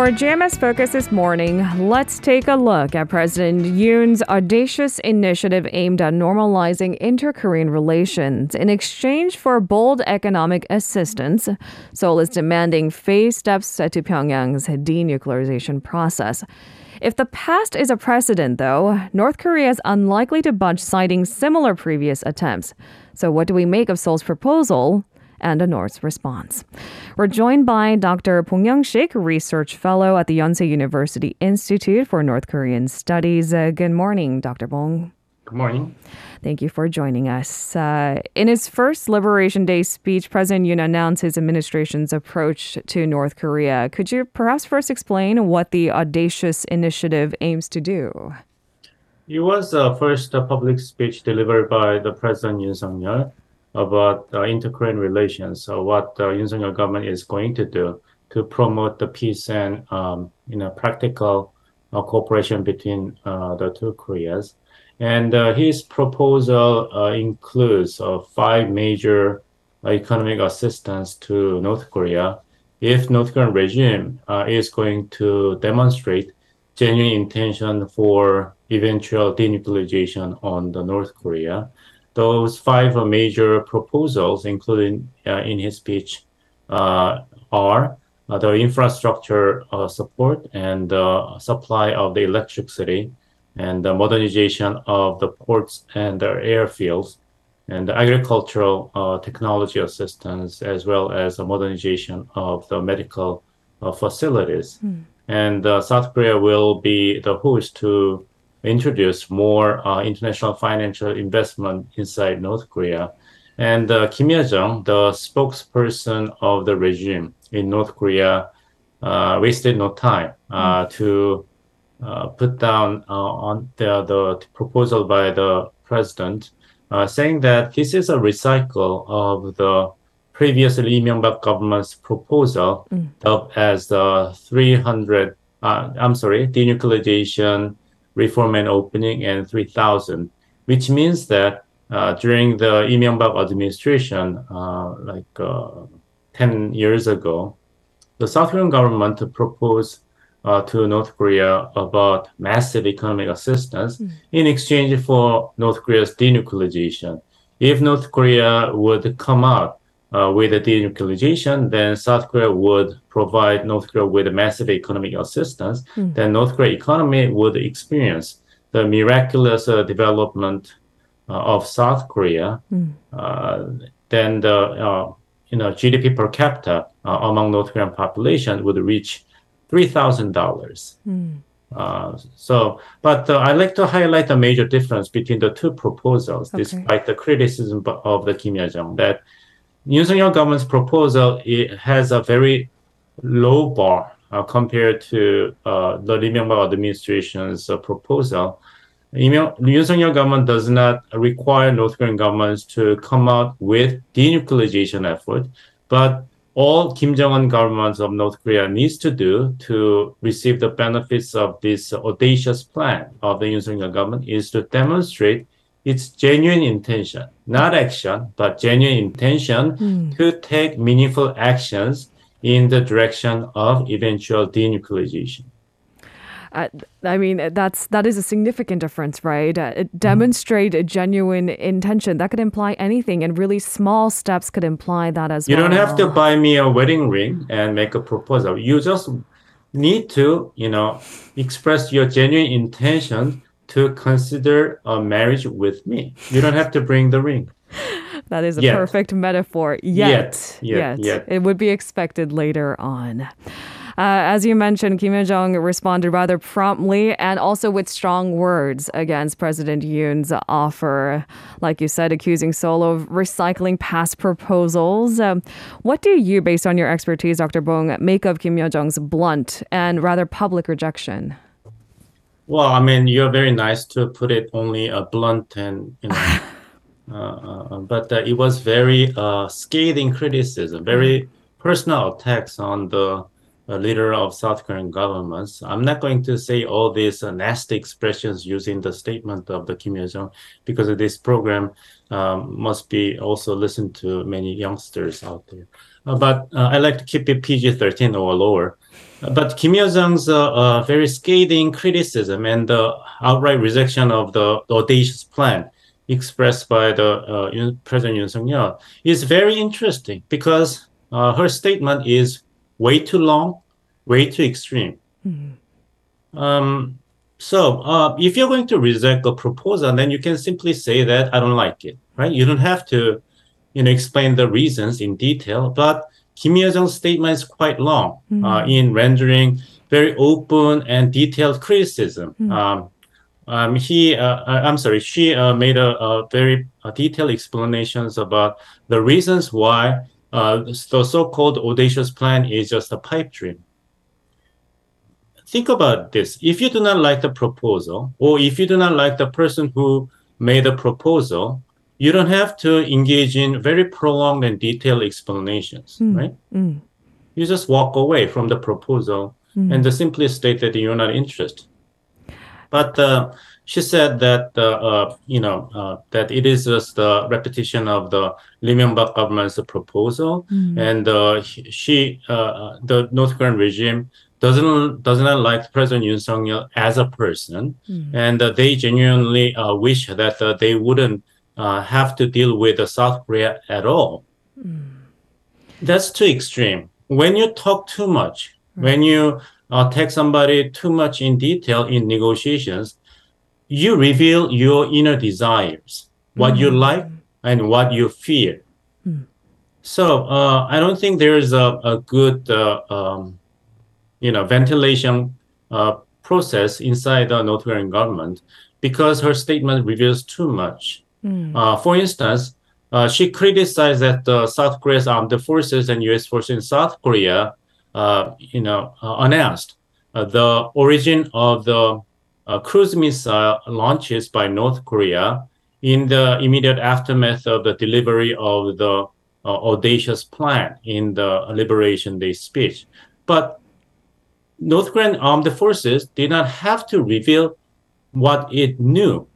For GMS Focus this morning, let's take a look at President Yoon's audacious initiative aimed at normalizing inter Korean relations. In exchange for bold economic assistance, Seoul is demanding phased steps to Pyongyang's denuclearization process. If the past is a precedent, though, North Korea is unlikely to budge, citing similar previous attempts. So, what do we make of Seoul's proposal? And a North's response. We're joined by Dr. Bong Young-sik, research fellow at the Yonsei University Institute for North Korean Studies. Uh, good morning, Dr. Bong. Good morning. Thank you for joining us. Uh, in his first Liberation Day speech, President Yoon announced his administration's approach to North Korea. Could you perhaps first explain what the audacious initiative aims to do? It was the first uh, public speech delivered by the President Yoon Suk-yeol about uh, inter-Korean relations, so what the Yoon Suk-yeol government is going to do to promote the peace and um, you know practical uh, cooperation between uh, the two Koreas. And uh, his proposal uh, includes uh, five major economic assistance to North Korea if North Korean regime is going to demonstrate genuine intention for eventual denuclearization on the North Korea those five major proposals, including uh, in his speech, uh, are uh, the infrastructure support and the supply of the electricity and the modernization of the ports and the airfields and the agricultural uh, technology assistance as well as the modernization of the medical uh, facilities. Mm. And uh, South Korea will be the host to introduce more uh, international financial investment inside North Korea. And uh, Kim Yo-jong, the spokesperson of the regime in North Korea, uh, wasted no time uh, mm. to uh, put down uh, on the, the proposal by the president, saying that this is a recycle of the previous Lee Myung-bak government's proposal mm. as the 300, I'm sorry, denuclearization reform and opening and 3000, which means that uh, during the Lee Myung-bak administration, uh, like uh, 10 years ago, the South Korean government proposed uh, to North Korea about massive economic assistance mm. in exchange for North Korea's denuclearization. If North Korea would come out uh, with the denuclearization, then South Korea would provide North Korea with massive economic assistance. Mm. Then North Korea economy would experience the miraculous uh, development uh, of South Korea. Mm. then the uh, you know GDP per capita uh, among North Korean population would reach three thousand dollars. Mm. Uh, so, but uh, I'd like to highlight the major difference between the two proposals, okay. despite the criticism of the Kim Yo-jong that Yoon Suk-yeol government's proposal it has a very low bar uh, compared to uh, the Lee Myung-bak administration's uh, proposal. Yoon Suk-yeol government does not require North Korean governments to come out with denuclearization effort, but all Kim Jong-un governments of North Korea needs to do to receive the benefits of this audacious plan of the Yoon Suk-yeol government is to demonstrate its genuine intention, not action, but genuine intention mm. to take meaningful actions in the direction of eventual denuclearization. Uh, I mean, that's that is a significant difference, right? Uh, demonstrate a genuine intention that could imply anything, and really small steps could imply that as you well. You don't have to buy me a wedding ring and make a proposal. You just need to, you know, express your genuine intention to consider a marriage with me. You don't have to bring the ring. That is a yet. perfect metaphor. Yet. Yet. Yet. yet. It would be expected later on. Uh, as you mentioned, Kim Jong responded rather promptly and also with strong words against President Yoon's offer, like you said, accusing Seoul of recycling past proposals. Um, what do you, based on your expertise, Dr. Bong, make of Kim Jong's blunt and rather public rejection? Well, I mean, you're very nice to put it only a blunt and you know, uh, uh, but uh, it was very uh, scathing criticism, very personal attacks on the uh, leader of South Korean governments. I'm not going to say all these uh, nasty expressions using the statement of the Kim Yo Jong because this program um, must be also listened to many youngsters out there. Uh, but uh, I like to keep it PG-13 or lower. Uh, but Kim Yo Jong's uh, very scathing criticism and the outright rejection of the, audacious plan expressed by the uh, President Yoon Suk Yeol is very interesting because uh, her statement is way too long, way too extreme. Mm-hmm. Um, so uh, if you're going to reject a proposal, then you can simply say that I don't like it, right? You don't have to, you know, explain the reasons in detail. But Kim Yo Jong's statement is quite long mm-hmm. uh, in rendering very open and detailed criticism. Mm-hmm. Um, um, he, uh, I'm sorry, she uh, made a, a very uh, detailed explanations about the reasons why uh, the so-called audacious plan is just a pipe dream. Think about this. If you do not like the proposal, or if you do not like the person who made the proposal, you don't have to engage in very prolonged and detailed explanations, mm. right? Mm. You just walk away from the proposal mm. and simply state that you're not interested. But uh, she said that uh, uh, you know uh, that it is just the repetition of the Myung-bak government's proposal, mm. and uh, she uh, the North Korean regime doesn't doesn't like President Yoon Suk Yeol as a person, mm. and they genuinely wish that they wouldn't have to deal with South Korea at all. Mm. That's too extreme. When you talk too much, right. when you uh, take somebody too much in detail in negotiations, you reveal your inner desires, what mm-hmm. you like and what you fear. Mm. So uh, I don't think there is a, a good, uh, um, you know, ventilation uh, process inside the North Korean government because her statement reveals too much. Mm. for instance, uh, she criticized that the South Korea's armed forces and U.S. forces in South Korea uh, you know, uh, announced uh, the origin of the cruise missile launches by North Korea in the immediate aftermath of the delivery of the audacious plan in the Liberation Day speech. But North Korean armed forces did not have to reveal what it knew,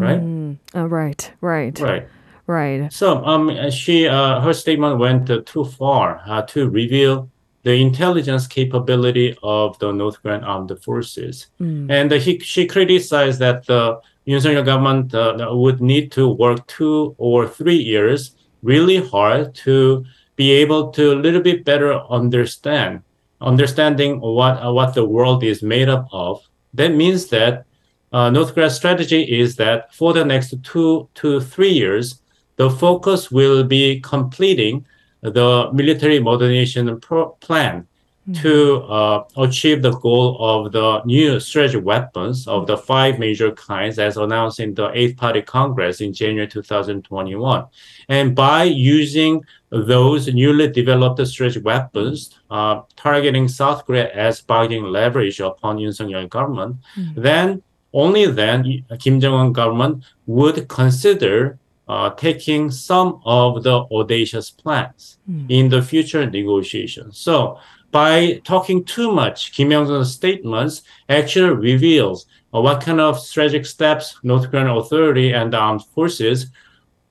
right? Mm. Right, right, right, right. So, um, she uh, her statement went uh, too far uh, to reveal the intelligence capability of the North Korean armed forces. Mm. And he, she criticized that the Yoon Yeol government uh, would need to work two or three years really hard to be able to a little bit better understand, understanding what, uh, what the world is made up of. That means that uh, North Korea's strategy is that for the next two to three years, the focus will be completing the military modernization pro- plan mm-hmm. to uh, achieve the goal of the new strategic weapons of the five major kinds as announced in the Eighth Party Congress in January 2021. And by using those newly developed strategic weapons, uh, targeting South Korea as bargaining leverage upon Yoon Suk Yeol government, mm-hmm. then only then Kim Jong Un government would consider uh, taking some of the audacious plans mm. in the future negotiations. So by talking too much, Kim Jong-un's statements actually reveals uh, what kind of strategic steps North Korean authority and the armed forces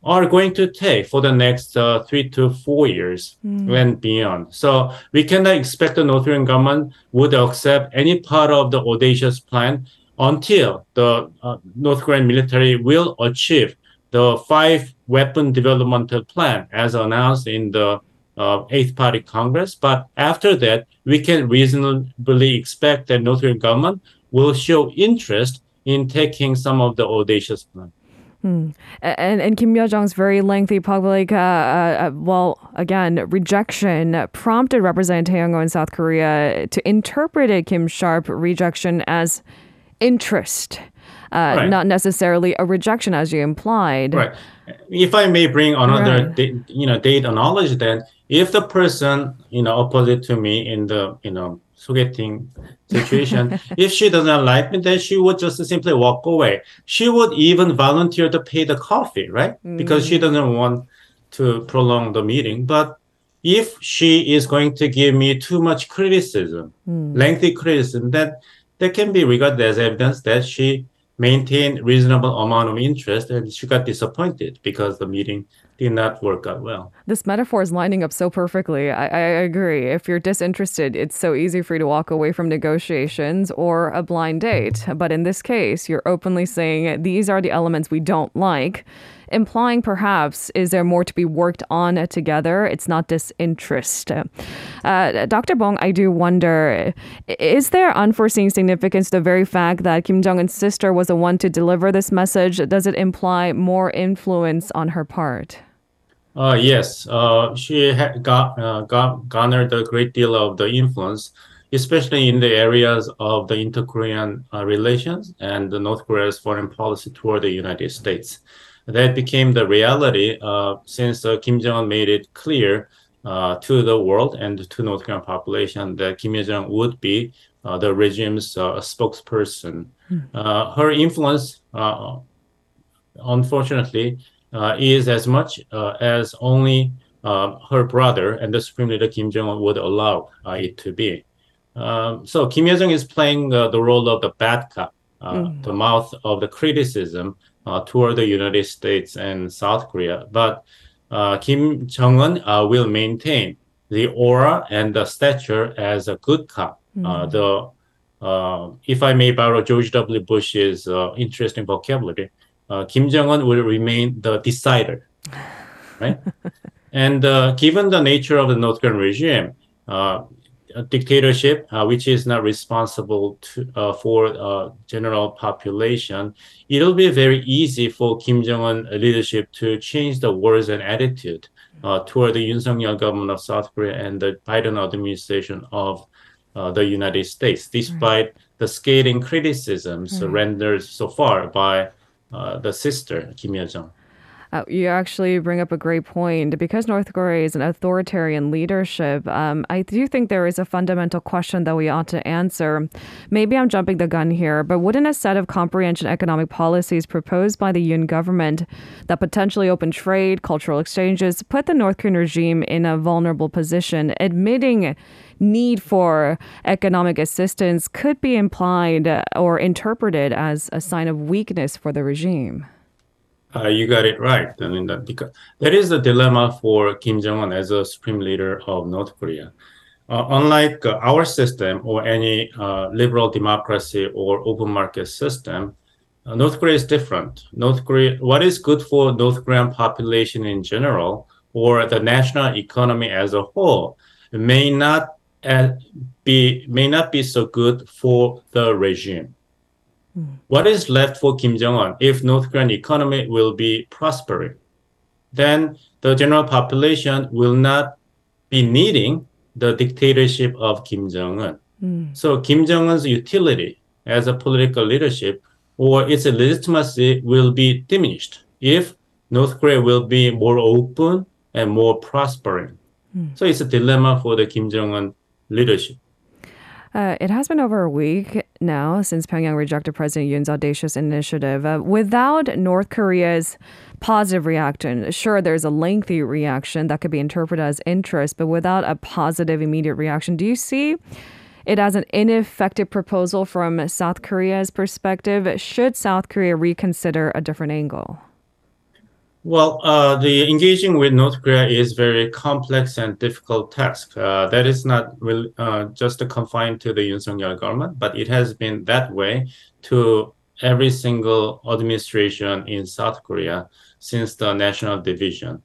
are going to take for the next uh, three to four years mm. and beyond. So we cannot expect the North Korean government would accept any part of the audacious plan until the uh, North Korean military will achieve the five weapon developmental plan as announced in the uh, Eighth Party Congress. But after that, we can reasonably expect that North Korean government will show interest in taking some of the audacious plan. Hmm. And, and Kim Yo Jong's very lengthy public, uh, uh, well, again, rejection prompted Representative Tae in South Korea to interpret Kim Sharp rejection as interest, uh, right. not necessarily a rejection, as you implied. Right. If I may bring another, right. da- you know, data knowledge, then if the person, you know, opposite to me in the, you know, sogaeting situation. if she doesn't like me, then she would just simply walk away. She would even volunteer to pay the coffee, right? Mm. Because she mm. doesn't want to prolong the meeting. But if she is going to give me too much criticism, mm. lengthy criticism, then that can be regarded as evidence that she maintained reasonable amount of interest and she got disappointed because the meeting did not work out well. This metaphor is lining up so perfectly. I, I agree. If you're disinterested, it's so easy for you to walk away from negotiations or a blind date. But in this case, you're openly saying these are the elements we don't like, implying perhaps is there more to be worked on together? It's not disinterest. Uh, Dr. Bong, I do wonder is there unforeseen significance to the very fact that Kim Jong un's sister was the one to deliver this message? Does it imply more influence on her part? Uh, yes, uh, she got, uh, got garnered a great deal of the influence, especially in the areas of the inter-Korean uh, relations and the North Korea's foreign policy toward the United States. That became the reality uh, since uh, Kim Jong Un made it clear to the world and to North Korean population that Kim Jong would be the regime's spokesperson. Mm. her influence, unfortunately, uh, is as much uh, as only um, her brother and the Supreme Leader Kim Jong Un would allow uh, it to be. Um, so Kim Yo Jong is playing the role of the bad cop, mm. the mouth of the criticism toward the United States and South Korea. But Kim Jong Un will maintain the aura and the stature as a good cop. Mm. the uh, if I may borrow George W. Bush's uh, interesting vocabulary, uh, Kim Jong Un will remain the decider, right? and uh, given the nature of the North Korean regime, uh, dictatorship, uh, which is not responsible to, uh, for uh, general population, it'll be very easy for Kim Jong Un leadership to change the words and attitude toward the Yoon Suk Yeol government of South Korea and the Biden administration of the United States, despite the scathing criticisms mm. rendered so far by uh, the sister Kim Yo Jong. Uh, you actually bring up a great point. Because North Korea is an authoritarian leadership, um, I do think there is a fundamental question that we ought to answer. Maybe I'm jumping the gun here, but wouldn't a set of comprehension economic policies proposed by the Yoon government that potentially open trade, cultural exchanges, put the North Korean regime in a vulnerable position, admitting need for economic assistance could be implied or interpreted as a sign of weakness for the regime. Uh, you got it right. I mean, that because that is the dilemma for Kim Jong Un as a supreme leader of North Korea. Uh, unlike uh, our system or any uh, liberal democracy or open market system, uh, North Korea is different. North Korea, what is good for North Korean population in general or the national economy as a whole may not be may not be so good for the regime. Mm. What is left for Kim Jong Un if North Korean economy will be prospering? Then the general population will not be needing the dictatorship of Kim Jong Un. Mm. So Kim Jong Un's utility as a political leadership or its legitimacy will be diminished if North Korea will be more open and more prospering. Mm. So it's a dilemma for the Kim Jong Un leadership? Uh, it has been over a week now since Pyongyang rejected President Yoon's audacious initiative. Uh, without North Korea's positive reaction, sure, there's a lengthy reaction that could be interpreted as interest, but without a positive immediate reaction, do you see it as an ineffective proposal from South Korea's perspective? Should South Korea reconsider a different angle? Well, uh, the engaging with North Korea is very complex and difficult task. Uh, that is not really, uh, just confined to the Yoon Suk Yeol government, but it has been that way to every single administration in South Korea since the national division.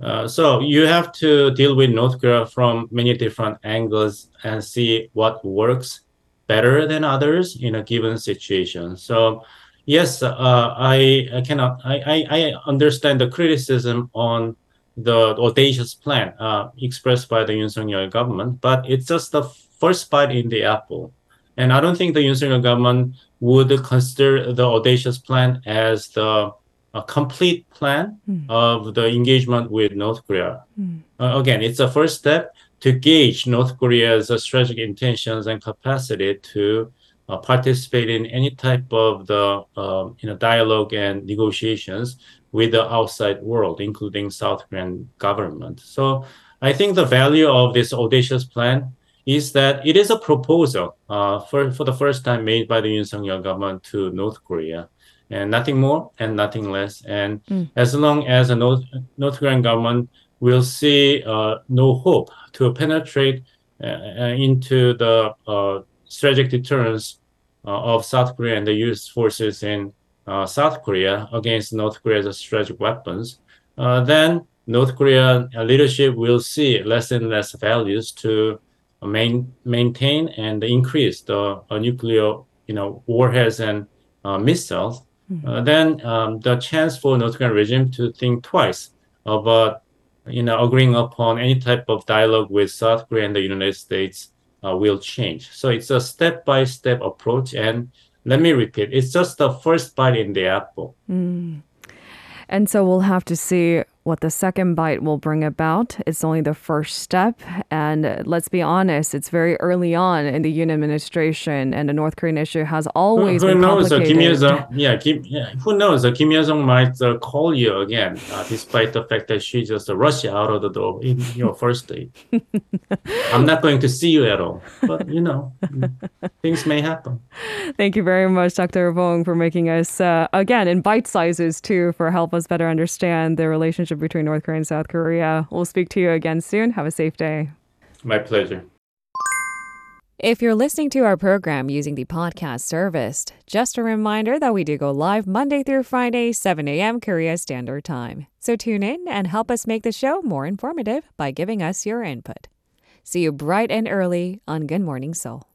Uh, so you have to deal with North Korea from many different angles and see what works better than others in a given situation. So yes, uh, I, I cannot. I, I, understand the criticism on the audacious plan uh, expressed by the Yoon Suk Yeol government, but it's just the first bite in the apple. And I don't think the Yoon Suk Yeol government would consider the audacious plan as the a complete plan mm. of the engagement with North Korea. Mm. Uh, again, it's a first step to gauge North Korea's strategic intentions and capacity to uh, participate in any type of the uh, you know dialogue and negotiations with the outside world, including South Korean government. So I think the value of this audacious plan is that it is a proposal uh, for, for the first time made by the Yoon Suk Yeol government to North Korea. and nothing more and nothing less. And mm. as long as the North, North Korean government will see uh, no hope to penetrate uh, uh into the uh, strategic deterrence uh, of South Korea and the U.S. forces in South Korea against North Korea's strategic weapons, then North Korean leadership will see less and less values to main, maintain and increase the nuclear, you know, warheads and missiles Mm-hmm. Uh, then um, the chance for North Korean regime to think twice about you know agreeing upon any type of dialogue with South Korea and the United States uh, will change. So it's a step by step approach, and let me repeat, it's just the first bite in the apple. Mm. And so we'll have to see what the second bite will bring about. It's only the first step. And let's be honest, it's very early on in the Yoon administration, and the North Korean issue has always who, who been knows, complicated. Uh, Kim Yo-jong, yeah, Kim, yeah, who knows? Uh, Kim Yo-jong might uh, call you again, uh, despite the fact that she just rushed out of the door in your first date. I'm not going to see you at all, but you know, things may happen. Thank you very much, Dr. Bong, for making us, uh, again, in bite sizes too, for help us better understand the relationship between North Korea and South Korea. We'll speak to you again soon. Have a safe day. My pleasure. If you're listening to our program using the podcast service, just a reminder that we do go live Monday through Friday, 7 a.m. Korea Standard Time. So tune in and help us make the show more informative by giving us your input. See you bright and early on Good Morning Seoul.